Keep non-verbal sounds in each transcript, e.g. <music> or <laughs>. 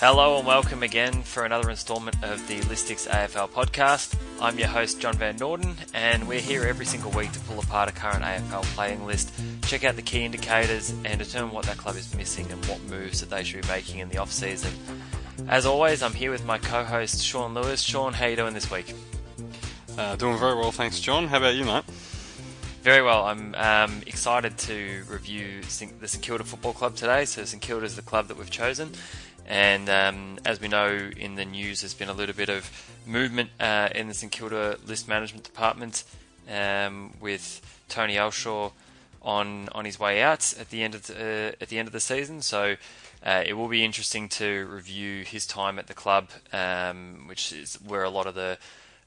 Hello and welcome again for another instalment of the Listics AFL podcast. I'm your host, John Van Norden, and we're here every single week to pull apart a current AFL playing list, check out the key indicators, and determine what that club is missing and what moves that they should be making in the off season. As always, I'm here with my co-host Sean Lewis. Sean, how you doing this week? Uh, doing very well, thanks, John. How about you, mate? Very well. I'm um, excited to review the St Kilda Football Club today. So St Kilda is the club that we've chosen, and um, as we know in the news, there's been a little bit of movement uh, in the St Kilda list management department um, with Tony Elshaug on on his way out at the end of the, uh, at the end of the season. So. Uh, it will be interesting to review his time at the club, um, which is where a lot of the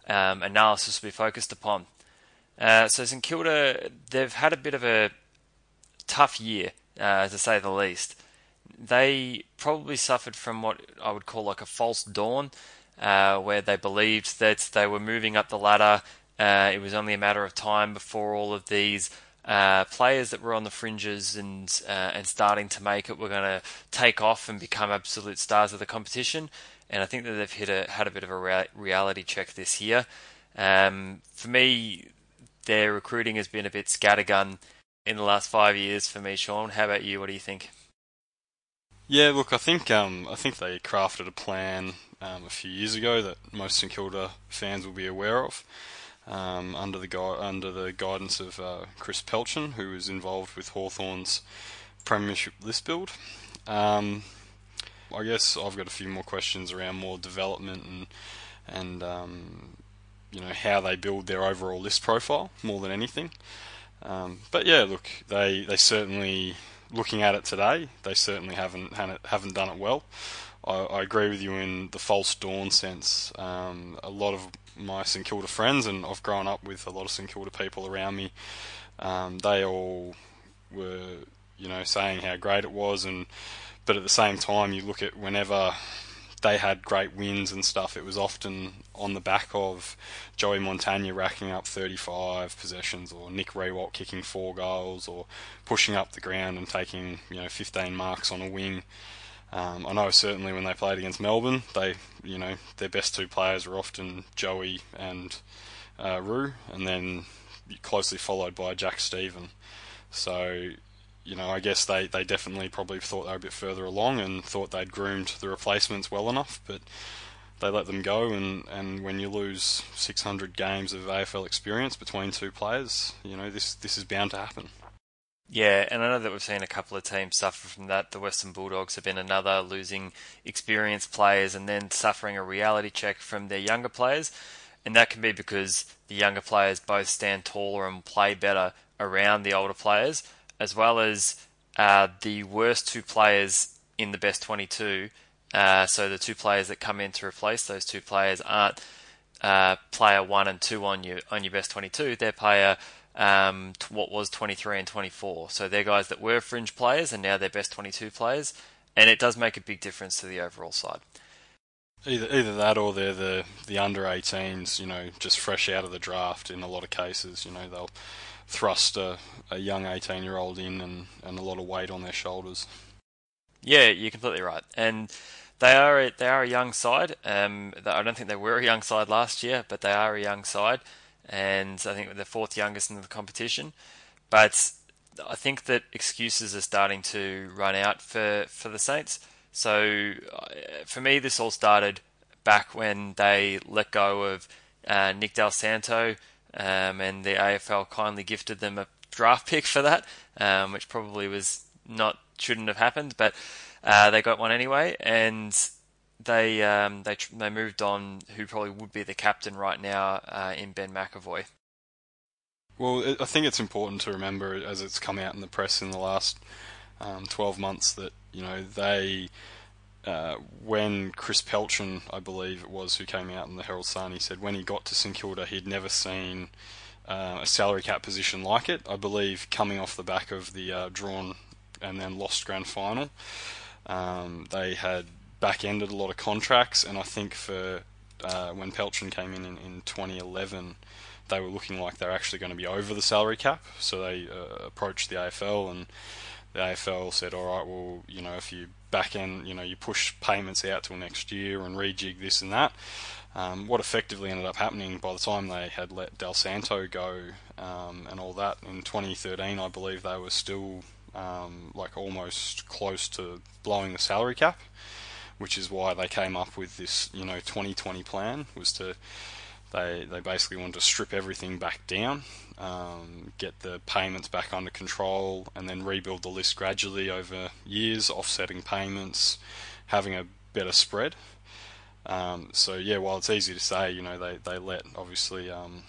um, analysis will be focused upon. Uh, so St Kilda, they've had a bit of a tough year, uh, to say the least they probably suffered from what I would call like a false dawn, uh, where they believed that they were moving up the ladder. Uh, it was only a matter of time before all of these uh, players that were on the fringes and uh, and starting to make it were going to take off and become absolute stars of the competition. And I think that they've hit a, had a bit of a rea- reality check this year. Um, for me, their recruiting has been a bit scattergun in the last five years for me, Sean. How about you? What do you think? Yeah, look, I think um, I think they crafted a plan um, a few years ago that most St Kilda fans will be aware of, um, under the under the guidance of uh, Chris Pelchen, who was involved with Hawthorn's premiership list build. Um, I guess I've got a few more questions around more development and and um, you know how they build their overall list profile more than anything. Um, but yeah, look, they they certainly looking at it today, they certainly haven't haven't done it well. I, I agree with you in the false dawn sense. Um, a lot of my St Kilda friends, and I've grown up with a lot of St Kilda people around me. Um, they all were, you know, saying how great it was, and but at the same time, you look at whenever they had great wins and stuff, it was often on the back of Joey Montagna racking up 35 possessions, or Nick Riewoldt kicking four goals, or pushing up the ground and taking you know 15 marks on a wing. Um, I know certainly when they played against Melbourne, they you know their best two players were often Joey and uh, Roo, and then closely followed by Jack Steven. So you know, I guess they, they definitely probably thought they were a bit further along and thought they'd groomed the replacements well enough, but they let them go. And, and when you lose 600 games of AFL experience between two players, you know, this, this is bound to happen. Yeah, and I know that we've seen a couple of teams suffer from that. The Western Bulldogs have been another losing experienced players and then suffering a reality check from their younger players. And that can be because the younger players both stand taller and play better around the older players as well as uh, the worst two players in the best 22. Uh, so the two players that come in to replace those two players aren't uh, player one and two on your on your best 22. They're player um, what was 23 and 24. So they're guys that were fringe players and now they're best 22 players, and it does make a big difference to the overall side. Either either that or they're the the under 18s, you know, just fresh out of the draft. In a lot of cases, you know, they'll thrust a, a young 18 year old in and, and a lot of weight on their shoulders. Yeah, you're completely right. And they are a, they are a young side. Um, I don't think they were a young side last year, but they are a young side, and I think they're the fourth youngest in the competition. But I think that excuses are starting to run out for, for the Saints. So uh, for me, this all started back when they let go of uh, Nick Del Santo um, and the AFL kindly gifted them a draft pick for that, um, which probably was not shouldn't have happened, but uh, they got one anyway, and they um, they they moved on. Who probably would be the captain right now uh, in Ben McEvoy. Well, I think it's important to remember, as it's come out in the press in the last um, 12 months, that you know they uh, when Chris Pelchen, I believe it was, who came out in the Herald Sun, he said when he got to St Kilda, he'd never seen uh, a salary cap position like it. I believe coming off the back of the uh, drawn and then lost grand final, um, they had back ended a lot of contracts, and I think for uh, when Pelchen came in, in in 2011 they were looking like they're actually going to be over the salary cap. So they uh, approached the AFL, and the AFL said, "All right, well, you know, if you back end, you know, you push payments out till next year and rejig this and that. Um, what effectively ended up happening by the time they had let Del Santo go um, and all that in 2013, I believe they were still um, like almost close to blowing the salary cap, which is why they came up with this, you know, 2020 plan was to they they basically wanted to strip everything back down, um, get the payments back under control, and then rebuild the list gradually over years, offsetting payments, having a better spread. Um, so yeah, while it's easy to say, you know, they, they let obviously um,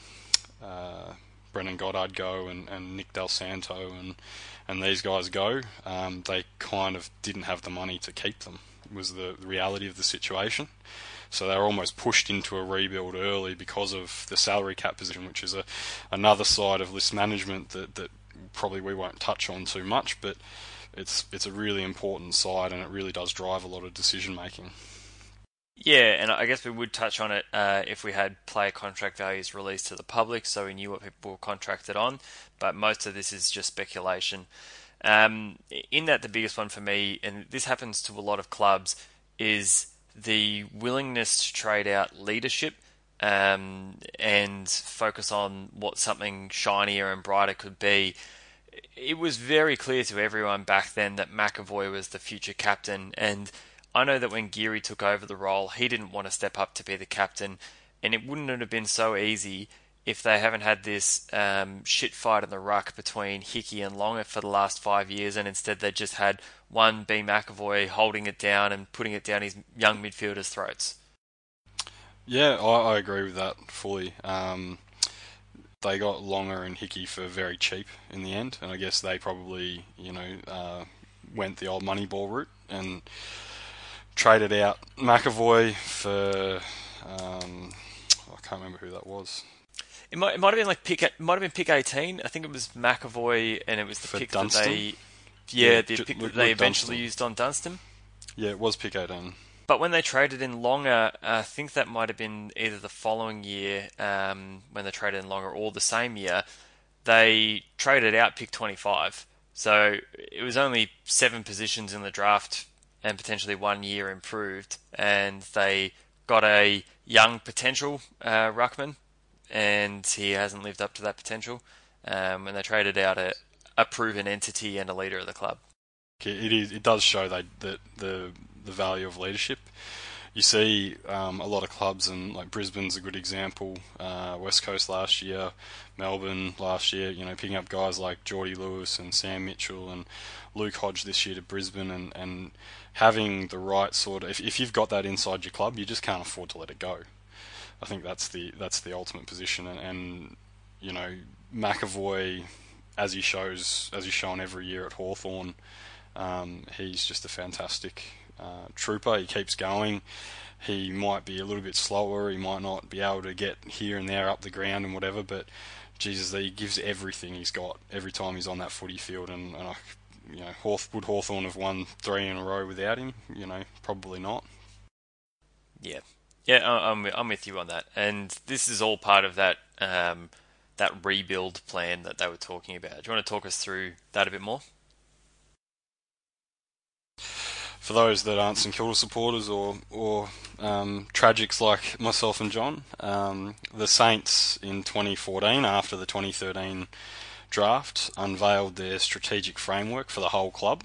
uh, Goddard go and, and Nick Del Santo and and these guys go, um, they kind of didn't have the money to keep them. Was the reality of the situation. So they were almost pushed into a rebuild early because of the salary cap position, which is a another side of list management that, that probably we won't touch on too much, but it's it's a really important side and it really does drive a lot of decision making. Yeah, and I guess we would touch on it uh, if we had player contract values released to the public, so we knew what people were contracted on. But most of this is just speculation. Um, in that, the biggest one for me, and this happens to a lot of clubs, is the willingness to trade out leadership um, and focus on what something shinier and brighter could be. It was very clear to everyone back then that McEvoy was the future captain, and I know that when Geary took over the role, he didn't want to step up to be the captain, and it wouldn't have been so easy if they haven't had this um, shit fight in the ruck between Hickey and Longer for the last five years, and instead they just had one B McEvoy holding it down and putting it down his young midfielders' throats. Yeah, I, I agree with that fully. Um, they got Longer and Hickey for very cheap in the end, and I guess they probably, you know, uh, went the old money ball route and traded out McEvoy for um, I can't remember who that was. It might, it might have been like pick it might have been pick eighteen. I think it was McEvoy, and it was the for pick Dunstan? that they yeah, Yeah, the pick that they eventually Dunstan. used on Dunstan. Yeah, it was pick 18. But when they traded in Longer, I think that might have been either the following year um, when they traded in Longer or the same year. They traded out pick 25. So it was only seven positions in the draft and potentially one year improved. And they got a young potential uh, Ruckman, and he hasn't lived up to that potential. Um, and they traded out a, a proven entity and a leader of the club. It is. It does show that the the value of leadership. You see um, a lot of clubs, and like Brisbane's a good example. Uh, West Coast last year, Melbourne last year. You know, picking up guys like Geordie Lewis and Sam Mitchell and Luke Hodge this year to Brisbane, and, and having the right sort of. If, if you've got that inside your club, you just can't afford to let it go. I think that's the that's the ultimate position, and, and you know McEvoy, as he shows as he's shown every year at Hawthorn. Um, he's just a fantastic uh, trooper. He keeps going. He might be a little bit slower. He might not be able to get here and there up the ground and whatever. But Jesus, he gives everything he's got every time he's on that footy field. And, and I, you know, Hawth, would Hawthorn have won three in a row without him? You know, probably not. Yeah, yeah, I'm I'm with you on that, and this is all part of that um, that rebuild plan that they were talking about. Do you want to talk us through that a bit more? For those that aren't St Kilda supporters or or um, tragics like myself and John, um, the Saints in 2014, after the 2013 draft, unveiled their strategic framework for the whole club.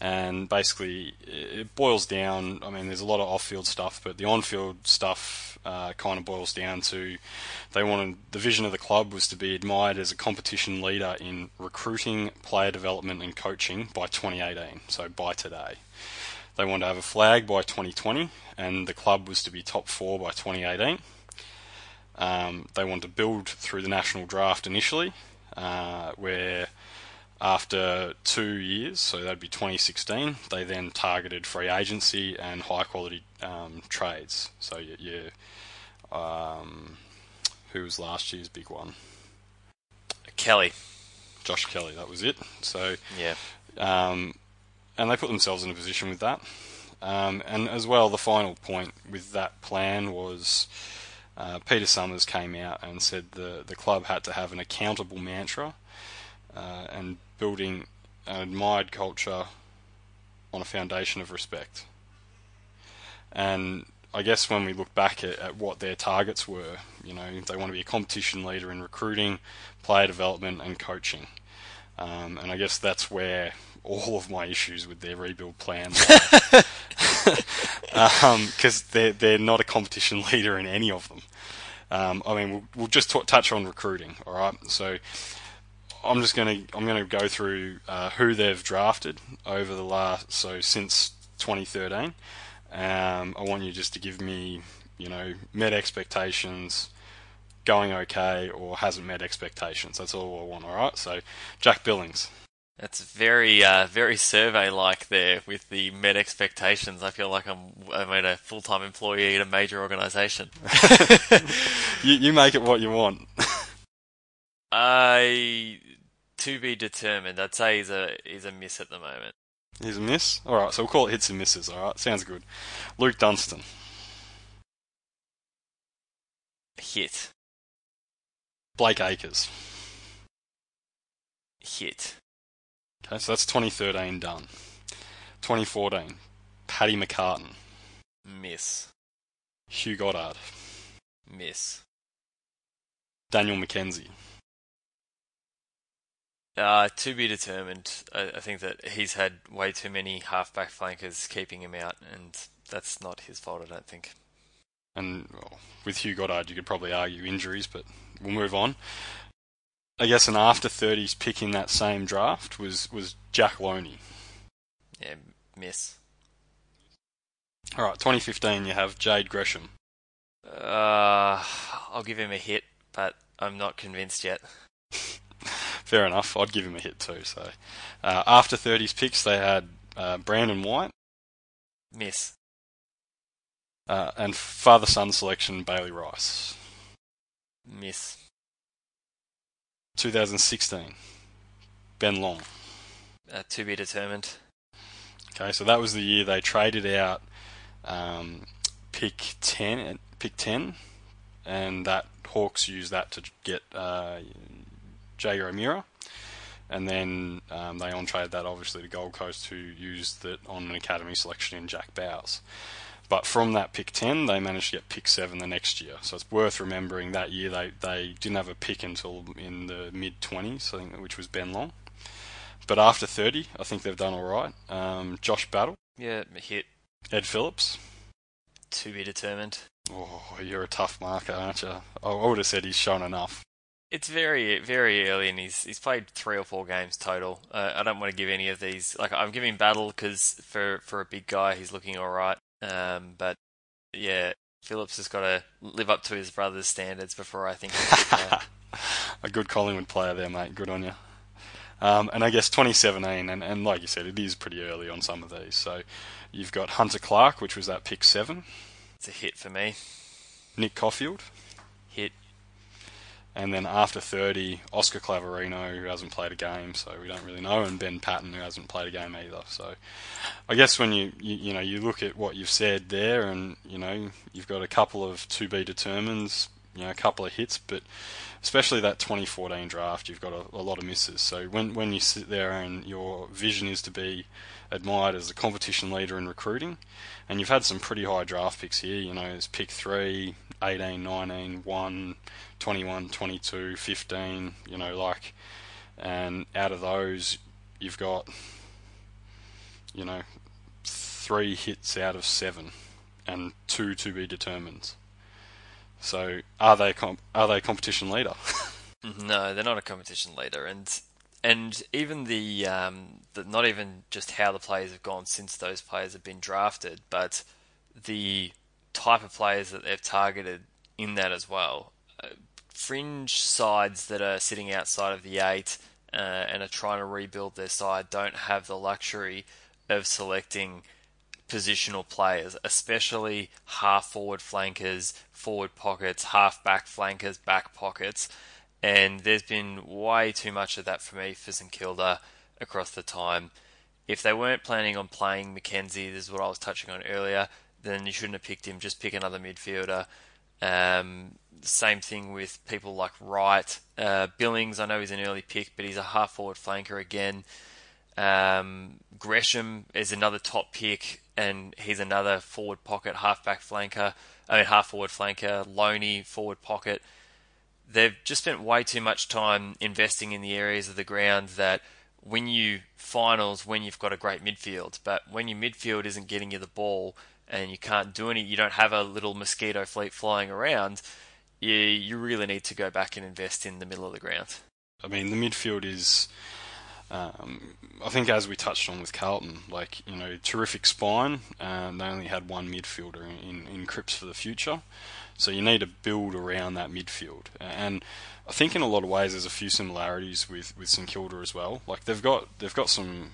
And basically, it boils down. I mean, there's a lot of off-field stuff, but the on-field stuff uh, kind of boils down to they wanted the vision of the club was to be admired as a competition leader in recruiting, player development, and coaching by 2018. So by today, they wanted to have a flag by 2020, and the club was to be top four by 2018. Um, they wanted to build through the national draft initially, uh, where after two years, so that'd be 2016, they then targeted free agency and high quality um, trades. So you um, who was last year's big one? Kelly. Josh Kelly. That was it. So Yeah. um, and they put themselves in a position with that. Um, and as well, the final point with that plan was uh, Peter Summers came out and said the the club had to have an accountable mantra uh, and building an admired culture on a foundation of respect. And I guess when we look back at, at, what their targets were, you know, they want to be a competition leader in recruiting, player development, and coaching. Um, and I guess that's where all of my issues with their rebuild plan because <laughs> um, they're they're not a competition <laughs> leader in any of them. Um, I mean, we'll, we'll just t- touch on recruiting. All right, so I'm just gonna I'm gonna go through uh, who they've drafted over the last so since 2013. Um, I want you just to give me you know met expectations, going okay, or hasn't met expectations. That's all I want. All right. So Jack Billings. That's very, uh, very survey-like there with the met expectations. I feel like I'm, I'm a full-time employee at a major organisation. <laughs> <laughs> you, you make it what you want. I to be determined. I'd say he's a he's a miss at the moment. He's a miss. All right, so we'll call it hits and misses. All right, sounds good. Luke Dunstan. Hit. Blake Acres. Hit. Okay, so that's 2013 done. 2014, Paddy McCartin. Miss. Hugh Goddard. Miss. Daniel McKenzie. Uh, to be determined. I, I, think that he's had way too many halfback flankers keeping him out, and that's not his fault, I don't think. And well, with Hugh Goddard, you could probably argue injuries, but we'll move on. I guess an after 30s pick in that same draft was, was Jack Lonie. Yeah, miss. All right, 2015, you have Jade Gresham. Uh, I'll give him a hit, but I'm not convinced yet. <laughs> fair enough. I'd give him a hit too. So uh, after 30s picks, they had uh, Brandon White. Miss. Uh, and father son selection Bailey Rice. Miss. 2016. Ben Long. Uh, to be determined. Okay, so that was the year they traded out um, pick 10, pick 10, and that Hawks used that to get uh, Jay O'Meara. And then um, they on traded that obviously to Gold Coast, who used it on an academy selection in Jack Bowes. But from that pick 10, they managed to get pick 7 the next year. So it's worth remembering that year they, they didn't have a pick until in the mid 20s, I think, which was Ben Long. But after 30, I think they've done all right. Um, Josh Battle. Yeah, hit. Ed Phillips. To be determined. Oh, you're a tough marker, aren't you? I would have said he's shown enough. It's very very early, and he's he's played three or four games total. Uh, I don't want to give any of these. Like I'm giving battle because for for a big guy, he's looking all right. Um, but yeah, Phillips has got to live up to his brother's standards before I think. <laughs> a good Collingwood player there, mate. Good on you. Um, and I guess 2017, and, and like you said, it is pretty early on some of these. So you've got Hunter Clark, which was that pick seven. It's a hit for me. Nick Coffield. Hit. And then after 30, Oscar Clavarino, who hasn't played a game, so we don't really know, and Ben Paton, who hasn't played a game either. So I guess when you, you, you know you look at what you've said there, and you know you've got a couple of to be determined, you know a couple of hits, but especially that 2014 draft, you've got a, a lot of misses. So when when you sit there and your vision is to be admired as a competition leader in recruiting, and you've had some pretty high draft picks here. You know, it's pick 3, 18, 19, 1, 21, 22, 15, you know, like, and out of those, you've got, you know, three hits out of seven, and two to be determined. So, are they comp- are they competition leader? <laughs> no, they're not a competition leader, and and even the, um, the not even just how the players have gone since those players have been drafted, but the type of players that they've targeted in that as well. Uh, fringe sides that are sitting outside of the eight uh, and are trying to rebuild their side don't have the luxury of selecting positional players, especially half forward flankers, forward pockets, half back flankers, back pockets. And there's been way too much of that for me for St Kilda across the time. If they weren't planning on playing McKenzie, this is what I was touching on earlier, then you shouldn't have picked him. Just pick another midfielder. Um, same thing with people like Wright. Uh, Billings, I know he's an early pick, but he's a half forward flanker again. Um, Gresham is another top pick, and he's another forward pocket, halfback flanker. I mean, half forward flanker. Lonie, forward pocket. They've just spent way too much time investing in the areas of the ground that when you finals, when you've got a great midfield, but when your midfield isn't getting you the ball and you can't do any, you don't have a little mosquito fleet flying around, you, you really need to go back and invest in the middle of the ground. I mean, the midfield is um, I think as we touched on with Carlton, like you know, terrific spine. and they only had one midfielder in, in Cripps for the future, so you need to build around that midfield. And I think in a lot of ways there's a few similarities with, with St Kilda as well. Like they've got they've got some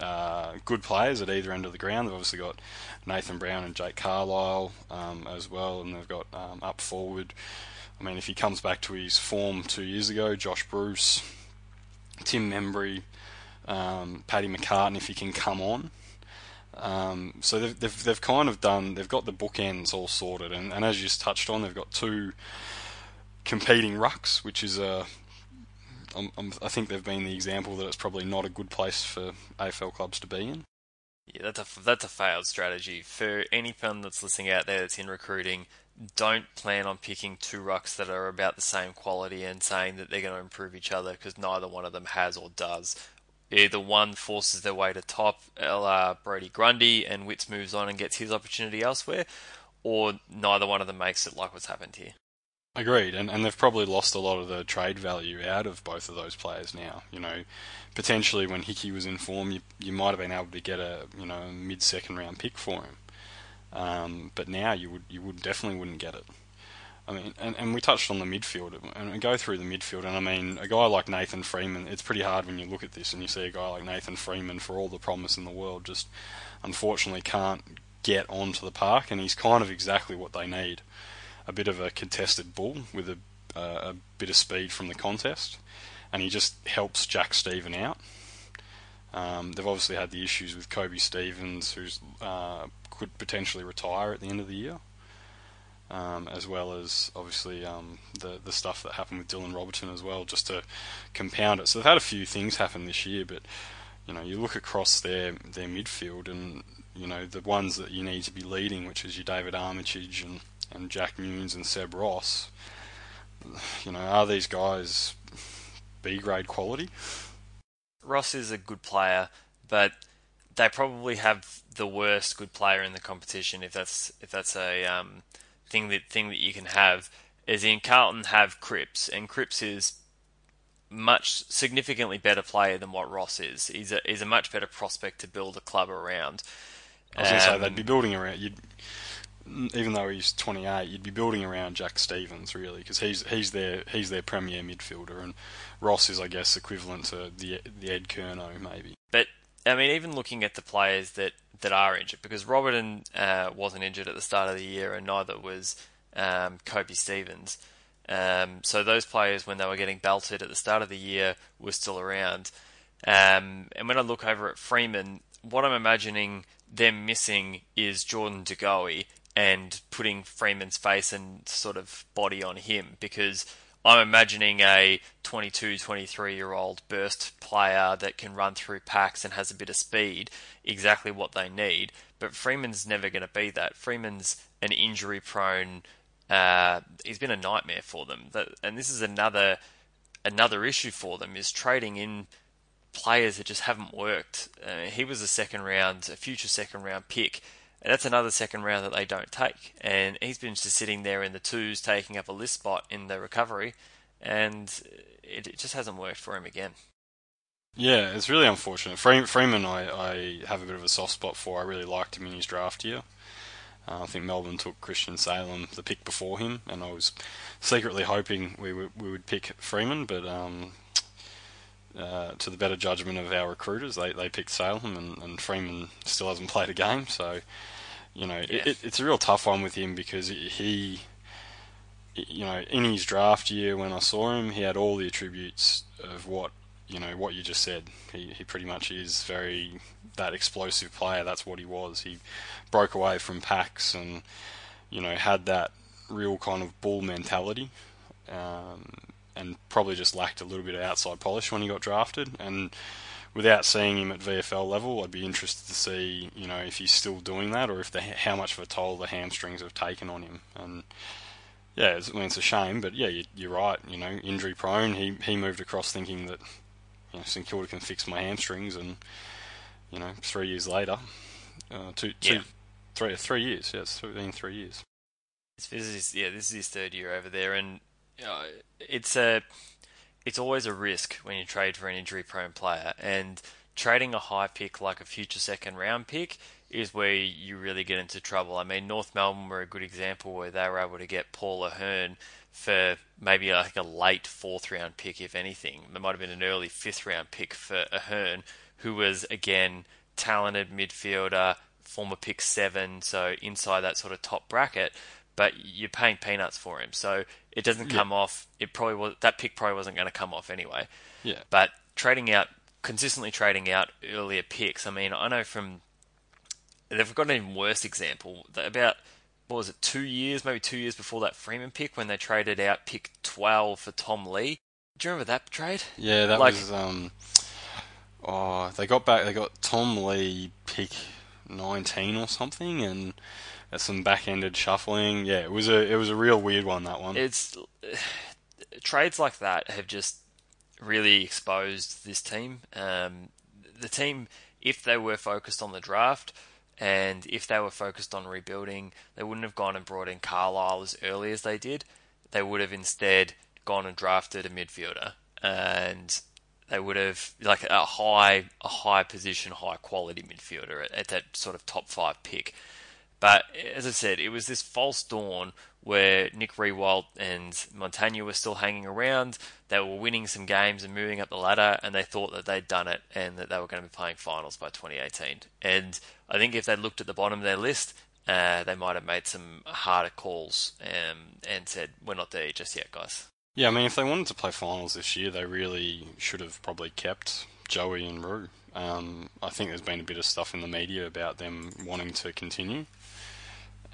uh, good players at either end of the ground. They've obviously got Nathan Brown and Jake Carlisle um, as well, and they've got um, up forward. I mean, if he comes back to his form two years ago, Josh Bruce, Tim Membrey, um, Paddy McCartin if he can come on. Um, so they've, they've, they've kind of done they've got the bookends all sorted, and, and as you just touched on, they've got two competing rucks, which is a I'm, I'm, I think they've been the example that it's probably not a good place for AFL clubs to be in. Yeah, that's a that's a failed strategy for any fan that's listening out there that's in recruiting. Don't plan on picking two rucks that are about the same quality and saying that they're going to improve each other because neither one of them has or does either one forces their way to top, uh, Brodie Grundy, and Witts moves on and gets his opportunity elsewhere, or neither one of them makes it like what's happened here. Agreed, and and they've probably lost a lot of the trade value out of both of those players now. You know, potentially when Hickey was in form, you you might have been able to get a you know mid second round pick for him, um, but now you would you would definitely wouldn't get it. I mean, and, and we touched on the midfield, and go through the midfield, and I mean, a guy like Nathan Freeman, it's pretty hard when you look at this and you see a guy like Nathan Freeman, for all the promise in the world, just unfortunately can't get onto the park, and he's kind of exactly what they need. A bit of a contested bull with a, uh, a bit of speed from the contest, and he just helps Jack Steven out. Um, they've obviously had the issues with Koby Stevens, who's uh, could potentially retire at the end of the year um, as well as obviously um, the the stuff that happened with Dylan Roberton as well, just to compound it. So they've had a few things happen this year, but you know you look across their their midfield and you know the ones that you need to be leading, which is your David Armitage and and Jack Newnes and Seb Ross. You know, are these guys B grade quality? Ross is a good player, but they probably have the worst good player in the competition. If that's if that's a um, thing that thing that you can have is in Carlton have Cripps, and Cripps is much significantly better player than what Ross is. He's a he's a much better prospect to build a club around. I was going to say they'd be um, building around. You'd, even though he's 28, you'd be building around Jack Stevens really because he's he's their he's their premier midfielder, and Ross is I guess equivalent to the the Ed Curnow maybe. But I mean, even looking at the players that that are injured because Roberton uh, wasn't injured at the start of the year, and neither was um, Koby Stevens. Um, so those players, when they were getting belted at the start of the year, were still around. Um, and when I look over at Freeman, what I'm imagining them missing is Jordan De Goey and putting Freeman's face and sort of body on him because I'm imagining a 22, 23 year old burst player that can run through packs and has a bit of speed, exactly what they need. But Freeman's never going to be that. Freeman's an injury prone. Uh, he's been a nightmare for them. And this is another another issue for them is trading in players that just haven't worked. Uh, he was a second round, a future second round pick and that's another second round that they don't take. And he's been just sitting there in the twos, taking up a list spot in the recovery, and it, it just hasn't worked for him again. Yeah, it's really unfortunate. Freeman, I, I have a bit of a soft spot for. I really liked him in his draft year. Uh, I think Melbourne took Christian Salem the pick before him, and I was secretly hoping we would, we would pick Freeman, but um, uh, to the better judgment of our recruiters, they, they picked Salem, and, and Freeman still hasn't played a game. So, you know, yeah. it, it's a real tough one with him because he, you know, in his draft year when I saw him, he had all the attributes of what you know what you just said. He he pretty much is very that explosive player. That's what he was. He broke away from packs and you know had that real kind of bull mentality. Um, and probably just lacked a little bit of outside polish when he got drafted. And without seeing him at VFL level, I'd be interested to see, you know, if he's still doing that or if the how much of a toll the hamstrings have taken on him. And yeah, it's, I mean, it's a shame, but yeah, you, are right. You know, injury prone. He he moved across thinking that you know St Kilda can fix my hamstrings, and you know, three years later, uh, two, two, yeah. three, three years. Yeah, it's been three years. This is yeah, this is his third year over there, and uh, it's a it's always a risk when you trade for an injury prone player, and trading a high pick like a future second round pick is where you really get into trouble. I mean, North Melbourne were a good example where they were able to get Paul Ahern for maybe like a late fourth round pick, if anything. There might have been an early fifth round pick for Ahern, who was again talented midfielder, former pick seven, so inside that sort of top bracket. But you're paying peanuts for him, so it doesn't come yeah. off. It probably was that pick probably wasn't going to come off anyway. Yeah. But trading out consistently trading out earlier picks. I mean, I know from they've got an even worse example. About what was it, two years, maybe two years before that Freeman pick, when they traded out pick twelve for Tom Lee. Do you remember that trade? Yeah, that like, was. Um, oh, they got back. They got Tom Lee pick nineteen or something, and some back-ended shuffling. Yeah, it was a it was a real weird one. That one. It's <sighs> trades like that have just really exposed this team. Um, the team, if they were focused on the draft, and if they were focused on rebuilding, they wouldn't have gone and brought in Carlisle as early as they did. They would have instead gone and drafted a midfielder, and they would have like a high, a high position, high quality midfielder at, at that sort of top five pick. But as I said, it was this false dawn where Nick Riewoldt and Montagna were still hanging around. They were winning some games and moving up the ladder, and they thought that they'd done it and that they were going to be playing finals by 2018. And I think if they looked at the bottom of their list, uh, they might have made some harder calls um, and said, "We're not there just yet, guys." Yeah, I mean, if they wanted to play finals this year, they really should have probably kept Joey and Roo. Um, I think there's been a bit of stuff in the media about them wanting to continue,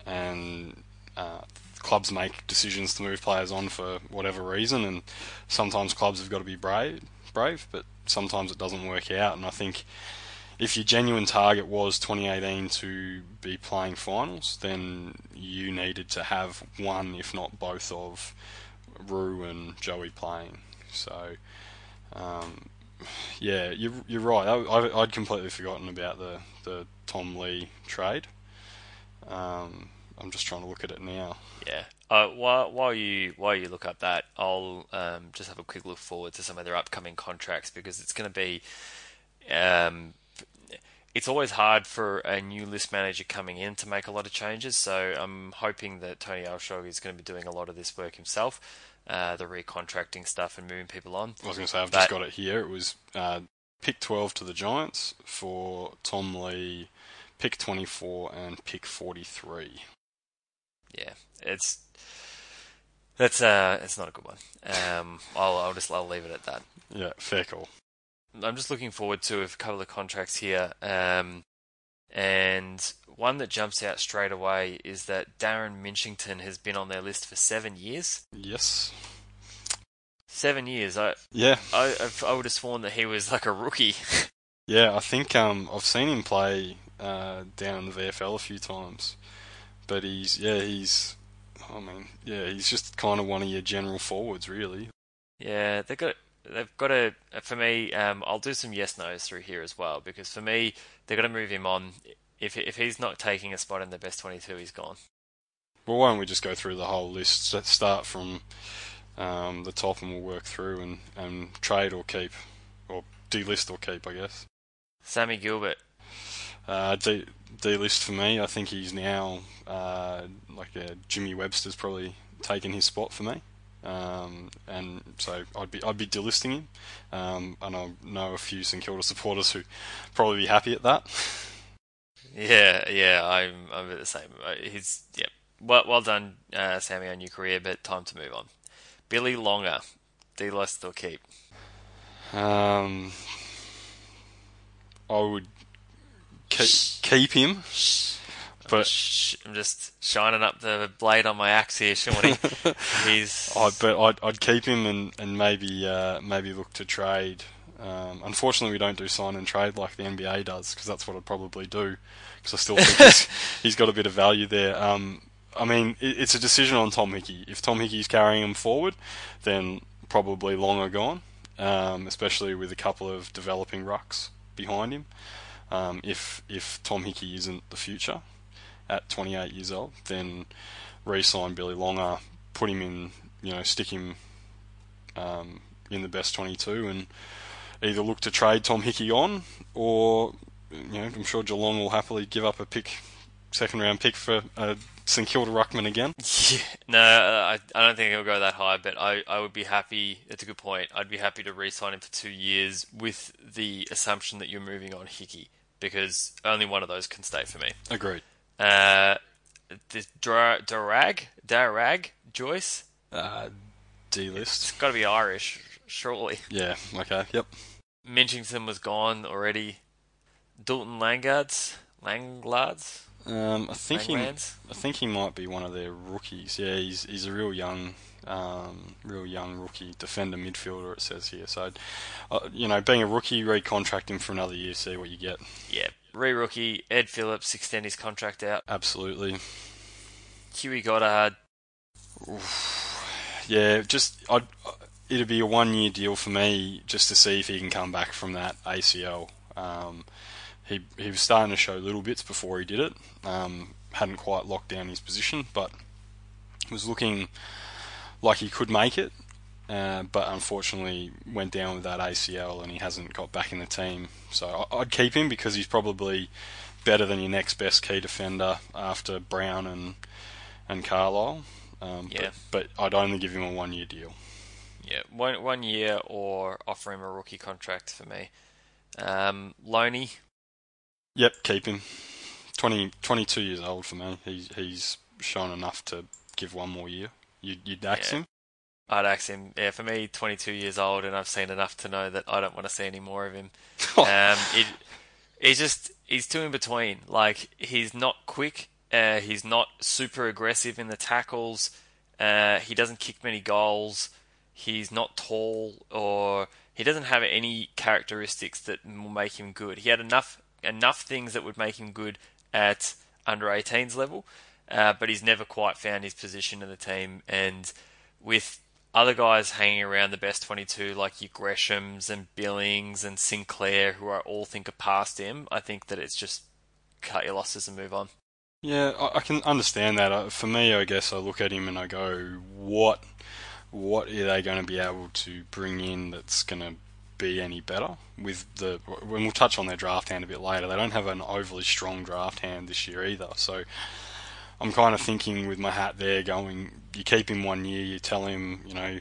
and uh, clubs make decisions to move players on for whatever reason, and sometimes clubs have got to be brave, brave, but sometimes it doesn't work out. And I think if your genuine target was 2018 to be playing finals, then you needed to have one, if not both, of Roo and Joey playing. So, um, yeah, you're, you're right. I, would completely forgotten about the, the Tom Lee trade. Um, I'm just trying to look at it now. Yeah. Uh, while while you while you look up that, I'll um, just have a quick look forward to some of their upcoming contracts because it's going to be. Um, it's always hard for a new list manager coming in to make a lot of changes, so I'm hoping that Tony Elshaug is going to be doing a lot of this work himself, uh, the recontracting stuff and moving people on. I was going to say I've but, just got it here. It was uh, pick 12 to the Giants for Tom Lee, pick 24 and pick 43 yeah, it's that's uh, it's not a good one. Um, I'll I'll just I'll leave it at that. Yeah, fair call. I'm just looking forward to a couple of contracts here. Um, and one that jumps out straight away is that Darren Minchington has been on their list for seven years. Yes. Seven years. I yeah. I I would have sworn that he was like a rookie. <laughs> yeah, I think um I've seen him play uh, down in the VFL a few times, but he's yeah he's I mean yeah he's just kind of one of your general forwards really. Yeah, they got they've got to for me. Um, I'll do some yes nos through here as well because for me they've got to move him on. If if he's not taking a spot in the best twenty two, he's gone. Well, why don't we just go through the whole list? Let's start from um, the top and we'll work through and, and trade or keep, or delist or keep, I guess. Sammy Gilbert. Uh, D, D list for me. I think he's now uh, like uh, Jimmy Webster's probably taken his spot for me. Um, and so I'd be I'd be delisting him, um, and I know a few St Kilda supporters who probably be happy at that. <laughs> Yeah, yeah, I'm I'm the same. Uh, he's yeah, well well done, uh, Sammy, on your career, but time to move on. Billy Longer, delist or keep? Um, I would keep, keep him. But I'm just shining up the blade on my axe here, Shawnee. <laughs> He's. I but I'd, I'd keep him and and maybe uh, maybe look to trade Um, unfortunately, we don't do sign and trade like the NBA does because that's what I'd probably do. Because I still think he's, <laughs> he's got a bit of value there. Um, I mean, it, it's a decision on Tom Hickey. If Tom Hickey's carrying him forward, then probably longer gone, um, especially with a couple of developing rucks behind him. Um, if if Tom Hickey isn't the future at 28 years old, then re-sign Billy Longer, put him in, you know, stick him um, in the best 22, and either look to trade Tom Hickey on, or you know, I'm sure Geelong will happily give up a pick, second round pick for a St Kilda ruckman again. <laughs> Yeah, no, I, I don't think it'll go that high, but I, I would be happy. It's a good point. I'd be happy to re-sign him for two years with the assumption that you're moving on Hickey because only one of those can stay for me. Agreed. Uh, the Dra- Darragh, Darragh, Joyce. Uh, D It's list. got to be Irish, surely. Yeah. Okay. Yep. Minchington was gone already. Doulton Langards, Langlards, Um, I think he, I think he might be one of their rookies. Yeah, he's he's a real young, um, real young rookie defender midfielder. It says here. So, uh, you know, being a rookie, recontract him for another year, see what you get. Yeah, re-rookie. Ed Phillips extend his contract out. Absolutely. Huey Goddard. Yeah, just I'd, it'd be a one-year deal for me just to see if he can come back from that ACL. Um, he he was starting to show little bits before he did it. Um, hadn't quite locked down his position, but was looking like he could make it. Uh, but unfortunately went down with that ACL and he hasn't got back in the team. So I- I'd keep him because he's probably better than your next best key defender after Brown and and Carlisle. Um, Yeah. but, but I'd only give him a one year deal. Yeah, one one year or offer him a rookie contract for me. Um, Lonie. Yep, keep him. 20, 22 years old for me. He's he's shown enough to give one more year. You'd, you'd axe Yeah. him. I'd ask him. Yeah, for me, 22 years old, and I've seen enough to know that I don't want to see any more of him. <laughs> um, it, he's just he's too in between. Like he's not quick. Uh, he's not super aggressive in the tackles. Uh, he doesn't kick many goals. He's not tall, or he doesn't have any characteristics that will make him good. He had enough enough things that would make him good at under 18s level, uh, but he's never quite found his position in the team. And with other guys hanging around the best 22, like your Greshams and Billings and Sinclair, who I all think are past him, I think that it's just cut your losses and move on. Yeah, I, I can understand that. Uh, For me, I guess I look at him and I go, what, what are they going to be able to bring in that's going to be any better with the? When we'll touch on their draft hand a bit later, they don't have an overly strong draft hand this year either. So I'm kind of thinking with my hat there, going, you keep him one year, you tell him, you know,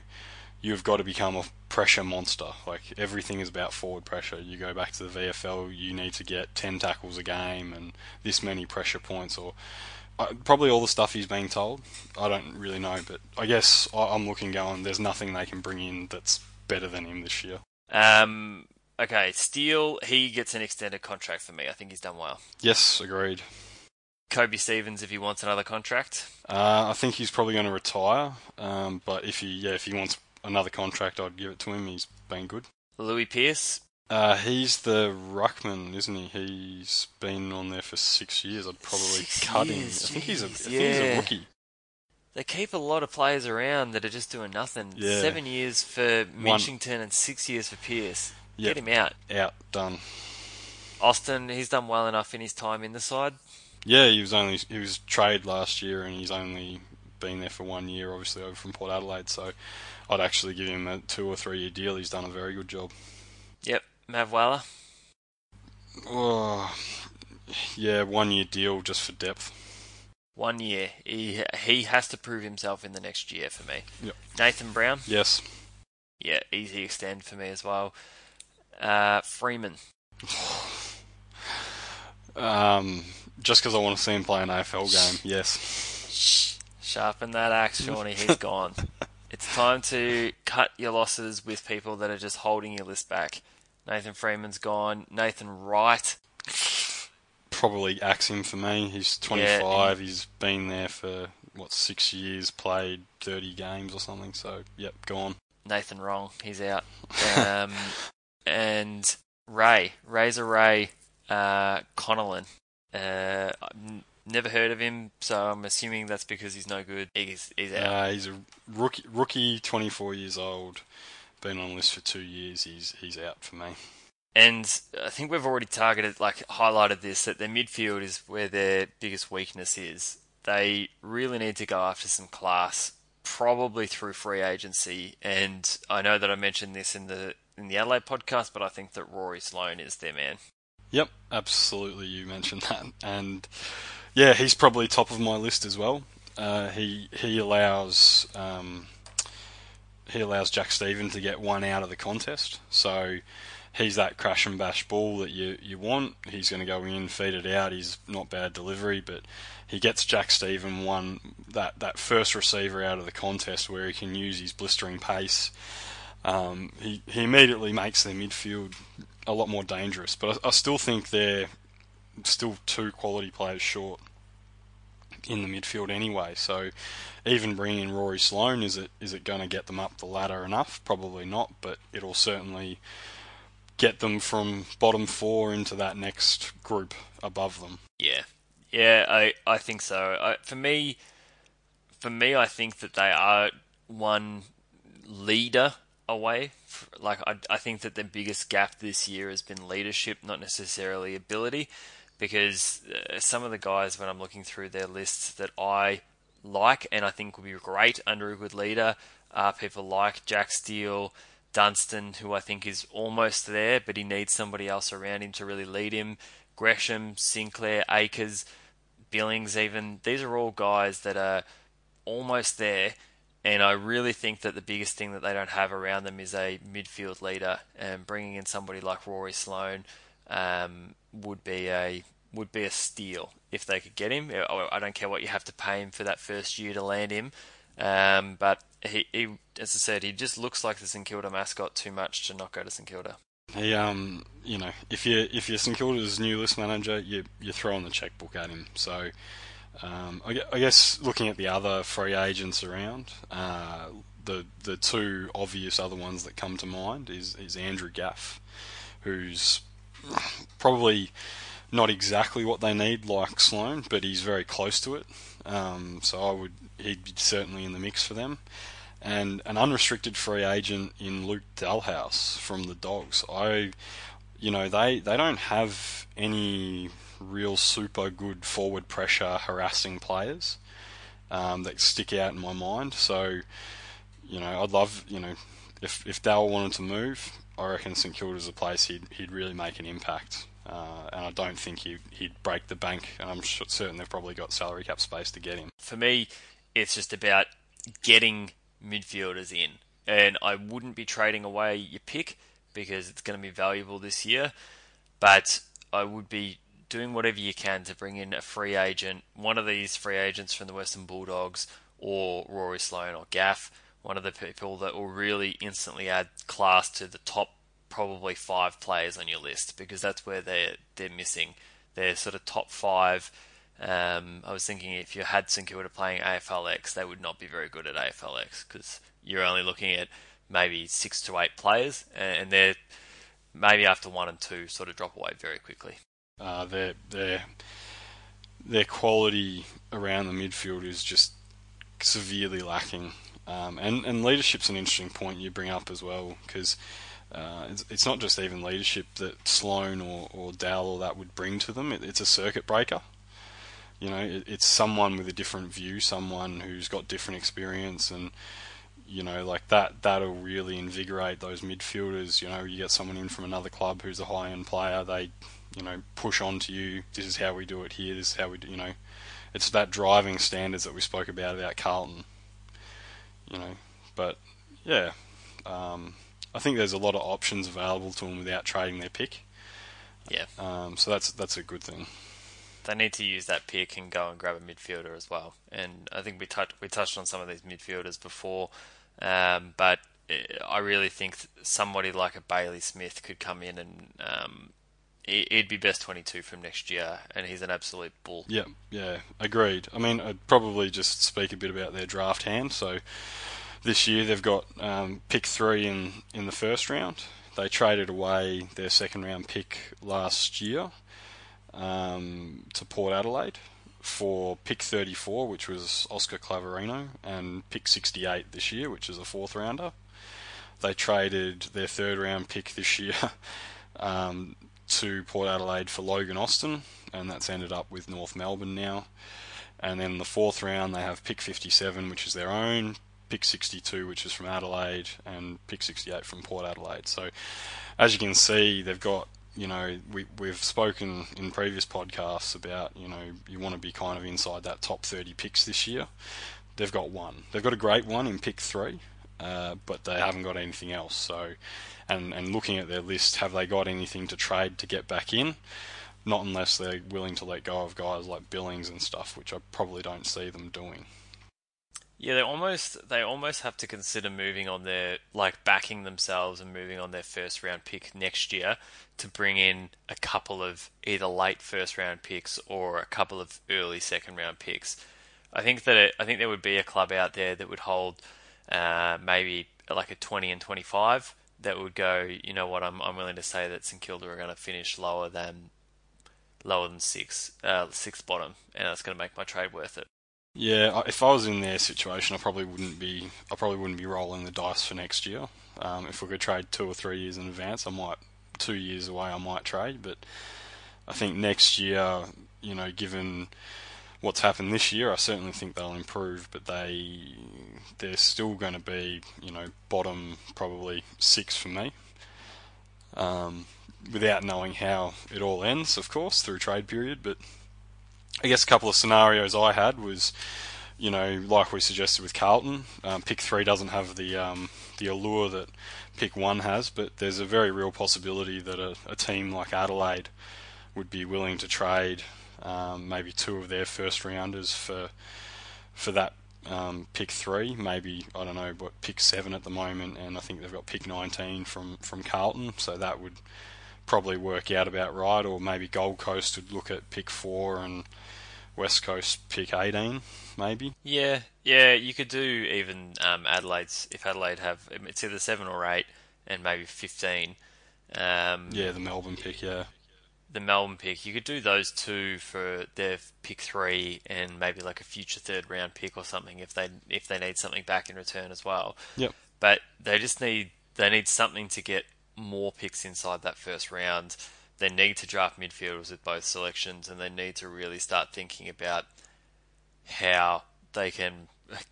you've got to become a pressure monster. Like everything is about forward pressure. You go back to the VFL, you need to get 10 tackles a game and this many pressure points, or uh, probably all the stuff he's being told. I don't really know, but I guess I- I'm looking going, there's nothing they can bring in that's better than him this year. Um, okay, Steele, he gets an extended contract for me. I think he's done well. Yes, agreed. Koby Stevens, if he wants another contract. Uh, I think he's probably going to retire, um, but if he yeah if he wants another contract, I'd give it to him. He's been good. Lewis Pierce, Uh, he's the ruckman, isn't he? He's been on there for six years. I'd probably Six cut years, him. I think he's a, I think he's a rookie. they keep a lot of players around that are just doing nothing. Yeah. Seven years for Minchington and six years for Pierce. Yep. Get him out. Out, done. Austin, he's done well enough in his time in the side. Yeah, he was only he was trade last year, and he's only been there for one year, obviously over from Port Adelaide. So I'd actually give him a two or three year deal. He's done a very good job. Yep, Mav Weller. Oh, yeah, one year deal just for depth. One year. He he has to prove himself in the next year for me. Yep. Nathan Brown. Yes. Yeah, easy extend for me as well. Uh, Freeman. <sighs> Um, just because I want to see him play an AFL game. <laughs> Yes. Sharpen that axe, Shawnee. He's <laughs> gone. It's time to cut your losses with people that are just holding your list back. Nathan Freeman's gone. Nathan Wright. Probably axe him for me. He's 25. He's been there for what six years. Played 30 games or something. So yep, gone. Nathan Wrong. He's out. <laughs> Um, and and Ray, Razor Ray uh, Connellan. Uh, never heard of him, so I'm assuming that's because he's no good. He's, he's out. Uh, he's a rookie, rookie, 24 years old, been on the list for two years. He's he's out for me. And I think we've already targeted, like highlighted this, that their midfield is where their biggest weakness is. They really need to go after some class, probably through free agency. And I know that I mentioned this in the in the Adelaide podcast, but I think that Rory Sloane is their man. Yep, absolutely. You mentioned <laughs> that, and yeah, he's probably top of my list as well. Uh, he he allows um, he allows Jack Steven to get one out of the contest, so he's that crash and bash ball that you, you want. He's going to go in, feed it out. He's not bad delivery, but he gets Jack Steven one that that first receiver out of the contest where he can use his blistering pace. Um, he he immediately makes their midfield a lot more dangerous, but I, I still think they're still two quality players short in the midfield anyway. So even bringing in Rory Sloane, is it is it going to get them up the ladder enough? Probably not, but it'll certainly get them from bottom four into that next group above them. Yeah, yeah, I I think so. I, for me, for me, I think that they are one leader away. Like I, I think that the biggest gap this year has been leadership, not necessarily ability, because uh, some of the guys when I'm looking through their lists that I like and I think would be great under a good leader are people like Jack Steele. Dunstan, who I think is almost there, but he needs somebody else around him to really lead him. Gresham, Sinclair, Acres, Billings, even. These are all guys that are almost there, and I really think that the biggest thing that they don't have around them is a midfield leader, and bringing in somebody like Rory Sloane um, would be a would be a steal if they could get him. I don't care what you have to pay him for that first year to land him, um, but he, he, as I said, he just looks like the St Kilda mascot too much to not go to St Kilda. He, um, you know, if you if you're St Kilda's new list manager, you you're throwing the checkbook at him. So, um, I, I, guess looking at the other free agents around, uh, the the two obvious other ones that come to mind is is Andrew Gaff, who's probably not exactly what they need like Sloane, but he's very close to it. Um, so I would he'd be certainly in the mix for them. And an unrestricted free agent in Luke Dahlhaus from the Dogs. I, you know, they they don't have any real super good forward pressure harassing players um, that stick out in my mind. So, you know, I'd love, you know, if if Dal wanted to move, I reckon St Kilda's a place he'd he'd really make an impact. Uh, and I don't think he, he'd break the bank. And I'm sure, certain they've probably got salary cap space to get him. For me, it's just about getting midfielders in. And I wouldn't be trading away your pick because it's going to be valuable this year. But I would be doing whatever you can to bring in a free agent, one of these free agents from the Western Bulldogs or Rory Sloane or Gaff, one of the people that will really instantly add class to the top probably five players on your list because that's where they're they're missing. They're sort of top five. Um, I was thinking if you had St Kilda playing AFLX, they would not be very good at AFLX because you're only looking at maybe six to eight players, and they're maybe after one and two sort of drop away very quickly. Uh, their their their quality around the midfield is just severely lacking, um, and and leadership's an interesting point you bring up as well because uh, it's, it's, not just even leadership that Sloane or, or Dal or that would bring to them. It, it's a circuit breaker. You know, it, it's someone with a different view, someone who's got different experience, and you know, like that. That'll really invigorate those midfielders. You know, you get someone in from another club who's a high-end player. They, you know, push on to you. This is how we do it here. This is how we do. You know, it's that driving standards that we spoke about about Carlton. You know, but yeah. Um, I think there's a lot of options available to them without trading their pick. Yeah. Um, so that's that's a good thing. They need to use that pick and go and grab a midfielder as well. And I think we touched we touched on some of these midfielders before, um, but I really think somebody like a Bailey Smith could come in and um, he'd be best 22 from next year, and he's an absolute bull. Yeah, yeah, agreed. I mean, I'd probably just speak a bit about their draft hand. So this year they've got um, pick three in, in the first round. they traded away their second round pick last year um, to Port Adelaide for pick 34, which was Oscar Clavarino, and pick 68 this year, which is a fourth rounder. They traded their third round pick this year <laughs> um, to Port Adelaide for Logan Austin, and that's ended up with North Melbourne now. And then the fourth round, they have pick 57, which is their own, pick 62, which is from Adelaide, and pick 68 from Port Adelaide. So, as you can see, they've got you know, we, we've spoken in previous podcasts about, you know, you want to be kind of inside that top 30 picks this year. They've got one. They've got a great one in pick three, uh, but they haven't got anything else. So, and, and looking at their list, have they got anything to trade to get back in? Not unless they're willing to let go of guys like Billings and stuff, which I probably don't see them doing. Yeah, they almost they almost have to consider moving on their like backing themselves and moving on their first round pick next year to bring in a couple of either late first round picks or a couple of early second round picks. I think that it, I think there would be a club out there that would hold uh, maybe like a 20 and 25 that would go, you know what, I'm I'm willing to say that St Kilda are going to finish lower than lower than six, uh, sixth bottom, and that's going to make my trade worth it. Yeah, if I was in their situation, I probably wouldn't be. I probably wouldn't be rolling the dice for next year. Um, if we could trade two or three years in advance, I might. Two years away, I might trade, but I think next year, you know, given what's happened this year, I certainly think they'll improve. But they they're still going to be, you know, bottom probably six for me. Um, without knowing how it all ends, of course, through trade period, but I guess a couple of scenarios I had was, you know, like we suggested with Carlton, um, pick three doesn't have the um, the allure that pick one has, but there's a very real possibility that a, a team like Adelaide would be willing to trade um, maybe two of their first rounders for for that um, pick three, maybe I don't know what pick seven at the moment, and I think they've got pick 19 from from Carlton, so that would probably work out about right. Or maybe Gold Coast would look at pick four and West Coast pick 18, maybe. Yeah, yeah, you could do even um, Adelaide's if Adelaide have it's either seven or eight, and maybe 15. Um, yeah, the Melbourne pick, yeah. The Melbourne pick, you could do those two for their pick three, and maybe like a future third round pick or something if they if they need something back in return as well. Yep. But they just need they need something to get more picks inside that first round they need to draft midfielders with both selections, and they need to really start thinking about how they can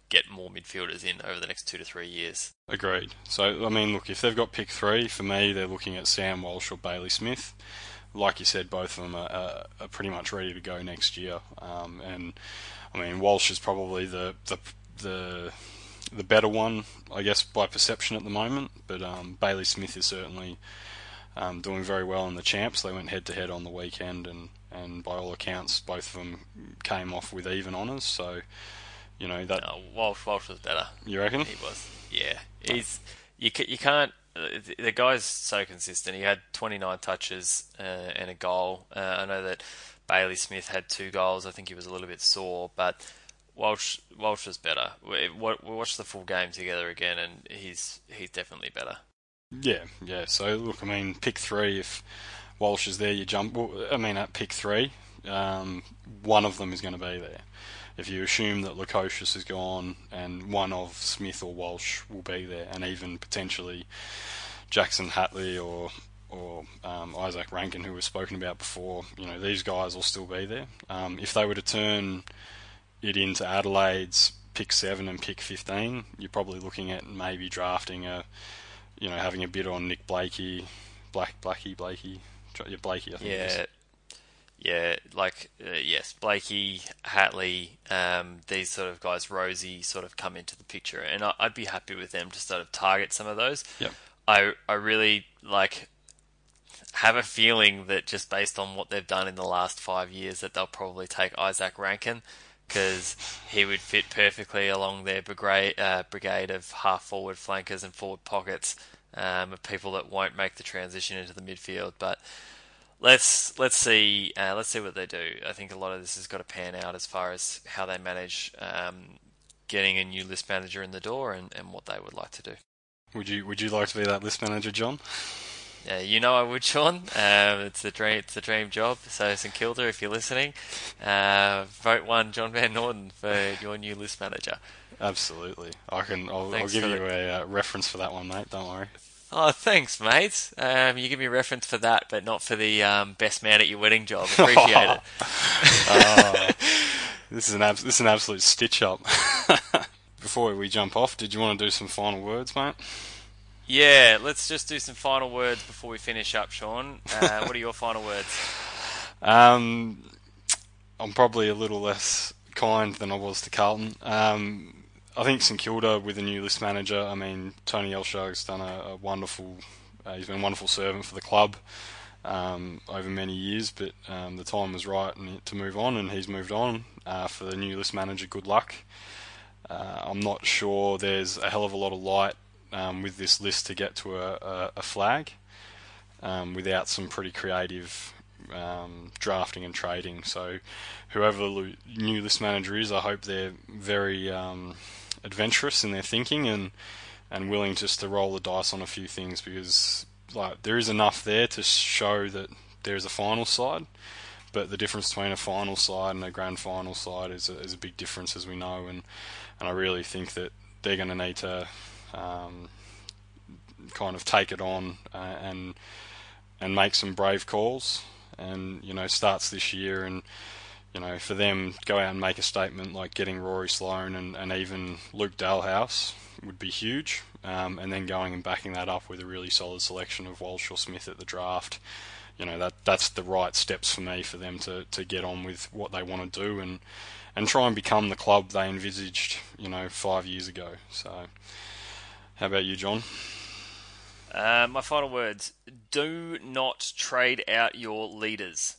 get more midfielders in over the next two to three years. Agreed. So, I mean, look, if they've got pick three, for me, they're looking at Sam Walsh or Bailey Smith. Like you said, both of them are, are, are pretty much ready to go next year. Um, and I mean, Walsh is probably the the the the better one, I guess, by perception at the moment. But um, Bailey Smith is certainly um, doing very well in the champs. They went head to head on the weekend, and, and by all accounts, both of them came off with even honours. So, you know that no, Walsh Walsh was better. You reckon? He was. Yeah, he's you you can't. Uh, the guy's so consistent. He had 29 touches uh, and a goal. Uh, I know that Bailey Smith had two goals. I think he was a little bit sore, but Walsh Walsh was better. We, we watched the full game together again, and he's he's definitely better. Yeah, yeah. So look, I mean, pick three. If Walsh is there, you jump. I mean, at pick three, um, one of them is going to be there. If you assume that Lukosius is gone and one of Smith or Walsh will be there, and even potentially Jackson Hately or or um, Izak Rankine, who was spoken about before, you know, these guys will still be there. Um, if they were to turn it into Adelaide's pick seven and pick fifteen, you're probably looking at maybe drafting a you know, having a bid on Nick Blakey, Black Blakey, Blakey, Blakey, I think. Yeah, yeah, like uh, yes, Blakey, Hately, um, these sort of guys, Rozee, sort of come into the picture, and I, would be happy with them to sort of target some of those. Yeah, I I really like have a feeling that just based on what they've done in the last five years, that they'll probably take Izak Rankine because he would fit perfectly along their brigade, uh, brigade of half forward flankers and forward pockets um, of people that won't make the transition into the midfield. But let's let's see uh, let's see what they do. I think a lot of this has got to pan out as far as how they manage um, getting a new list manager in the door and, and what they would like to do. Would you Would you like to be that list manager, John? Yeah, you know I would, Sean. Um, it's the dream. It's the dream job. So St Kilda, if you're listening, uh, vote one John Van Norden for your new list manager. Absolutely. I can. I'll, I'll give you a uh, reference for that one, mate. Don't worry. Oh, thanks, mate. Um, you give me a reference for that, but not for the um, best man at your wedding job. <laughs> Appreciate it. oh, this is an ab- this is an absolute stitch up. <laughs> Before we jump off, did you want to do some final words, mate? Yeah, let's just do some final words before we finish up, Sean. Uh, <laughs> what are your final words? Um, I'm probably a little less kind than I was to Carlton. Um, I think St Kilda with a new list manager. I mean, Tony Elshaug's done a, a wonderful. Uh, he's been a wonderful servant for the club um, over many years, but um, the time was right to move on, and he's moved on. Uh, for the new list manager, good luck. Uh, I'm not sure there's a hell of a lot of light um, with this list to get to a, a, a flag um, without some pretty creative um, drafting and trading. So, whoever the new list manager is, I hope they're very um, adventurous in their thinking and and willing just to roll the dice on a few things because like there is enough there to show that there is a final side, but the difference between a final side and a grand final side is a, is a big difference as we know, and and I really think that they're going to need to um, kind of take it on uh, and and make some brave calls, and you know starts this year and you know, for them go out and make a statement like getting Rory Sloane and, and even Luke Dahlhaus would be huge. Um, and then going and backing that up with a really solid selection of Walsh or Smith at the draft. You know, that that's the right steps for me for them to, to get on with what they want to do and and try and become the club they envisaged, you know, five years ago. So, how about you, John? Uh, my final words: Do not trade out your leaders.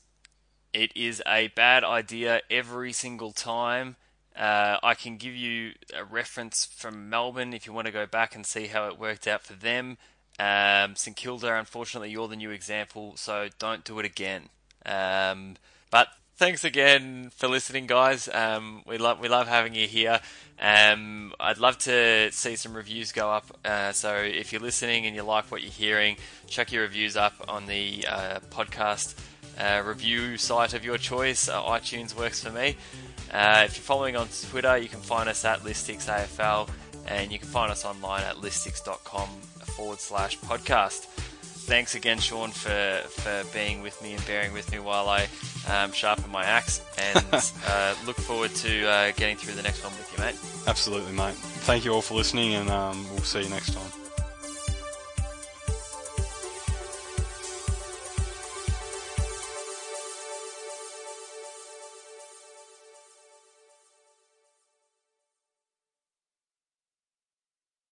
It is a bad idea every single time. Uh, I can give you a reference from Melbourne if you want to go back and see how it worked out for them. Um, St Kilda, unfortunately, you're the new example, so don't do it again. Um, but thanks again for listening, guys. Um, we love we love having you here. Um, I'd love to see some reviews go up. Uh, so if you're listening and you like what you're hearing, check your reviews up on the uh, podcast uh, review site of your choice. Uh, iTunes works for me. Uh, if you're following on Twitter, you can find us at Listix AFL and you can find us online at listix.com forward slash podcast. Thanks again, Sean, for, for being with me and bearing with me while I um, sharpen my axe, and <laughs> uh, look forward to uh, getting through the next one with you, mate. Absolutely, mate. Thank you all for listening, and um, we'll see you next time.